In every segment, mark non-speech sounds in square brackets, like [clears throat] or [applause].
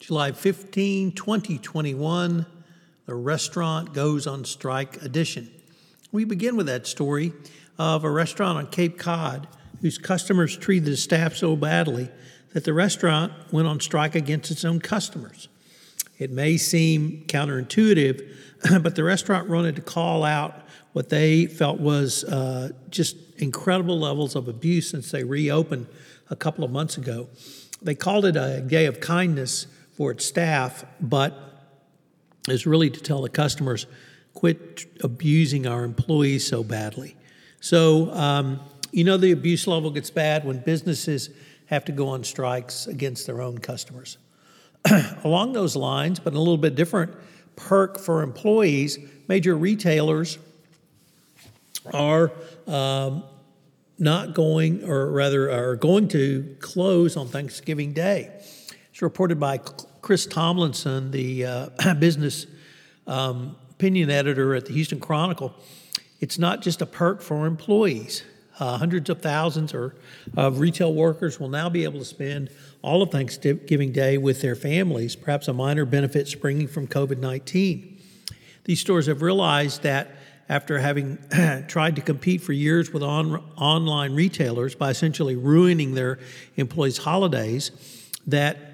July 15, 2021, the restaurant goes on strike edition. We begin with that story of a restaurant on Cape Cod whose customers treated the staff so badly that the restaurant went on strike against its own customers. It may seem counterintuitive, [clears throat] but the restaurant wanted to call out what they felt was uh, just incredible levels of abuse since they reopened a couple of months ago. They called it a day of kindness for its staff, but is really to tell the customers quit abusing our employees so badly. So, um, you know, the abuse level gets bad when businesses have to go on strikes against their own customers. [clears throat] Along those lines, but a little bit different perk for employees, major retailers are um, not going, or rather, are going to close on Thanksgiving Day. It's reported by Chris Tomlinson, the uh, [clears throat] business um, opinion editor at the Houston Chronicle, it's not just a perk for employees. Uh, hundreds of thousands or, of retail workers will now be able to spend all of Thanksgiving Day with their families, perhaps a minor benefit springing from COVID 19. These stores have realized that after having [clears throat] tried to compete for years with on, online retailers by essentially ruining their employees' holidays, that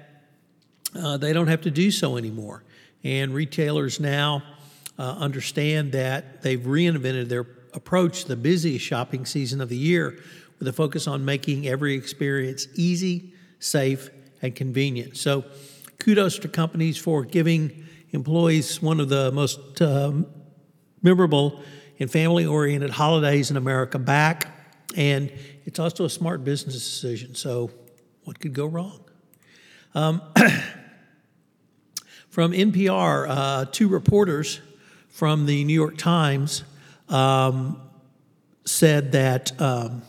uh, they don't have to do so anymore. And retailers now uh, understand that they've reinvented their approach the busiest shopping season of the year with a focus on making every experience easy, safe, and convenient. So, kudos to companies for giving employees one of the most um, memorable and family oriented holidays in America back. And it's also a smart business decision. So, what could go wrong? Um, [clears throat] from NPR, uh, two reporters from the New York Times um, said that um,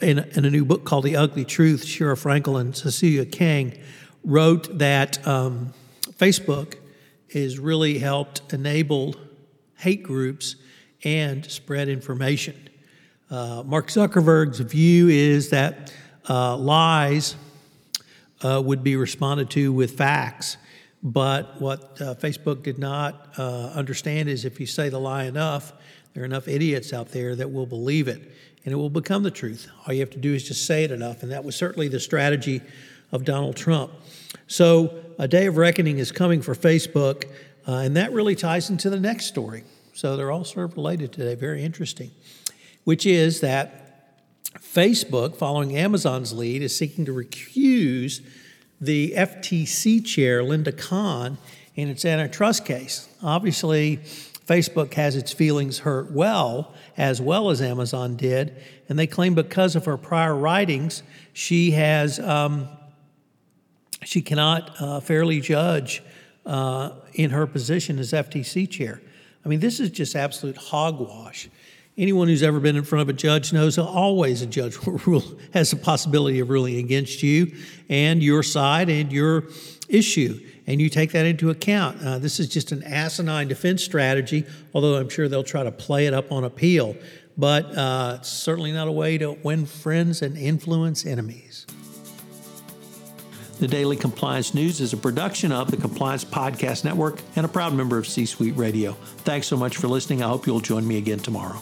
in, a, in, a, new book called The Ugly Truth, Sheera Frenkel and Cecilia Kang wrote that um, Facebook has really helped enable hate groups and spread information. Uh, Mark Zuckerberg's view is that uh, lies uh, would be responded to with facts. But what uh, Facebook did not uh, understand is if you say the lie enough, there are enough idiots out there that will believe it and it will become the truth. All you have to do is just say it enough. And that was certainly the strategy of Donald Trump. So a day of reckoning is coming for Facebook, uh, and that really ties into the next story. So they're all sort of related today, very interesting, which is that Facebook, following Amazon's lead, is seeking to recuse the FTC chair, Linda Khan, in its antitrust case. Obviously, Facebook has its feelings hurt well, as well as Amazon did, and they claim because of her prior writings, she has um, she cannot uh, fairly judge uh, in her position as FTC chair. I mean, this is just absolute hogwash. Anyone who's ever been in front of a judge knows always a judge [laughs] has the possibility of ruling against you and your side and your issue, and you take that into account. Uh, this is just an asinine defense strategy, although I'm sure they'll try to play it up on appeal. But uh, it's certainly not a way to win friends and influence enemies. The Daily Compliance News is a production of the Compliance Podcast Network and a proud member of C Suite Radio. Thanks so much for listening. I hope you'll join me again tomorrow.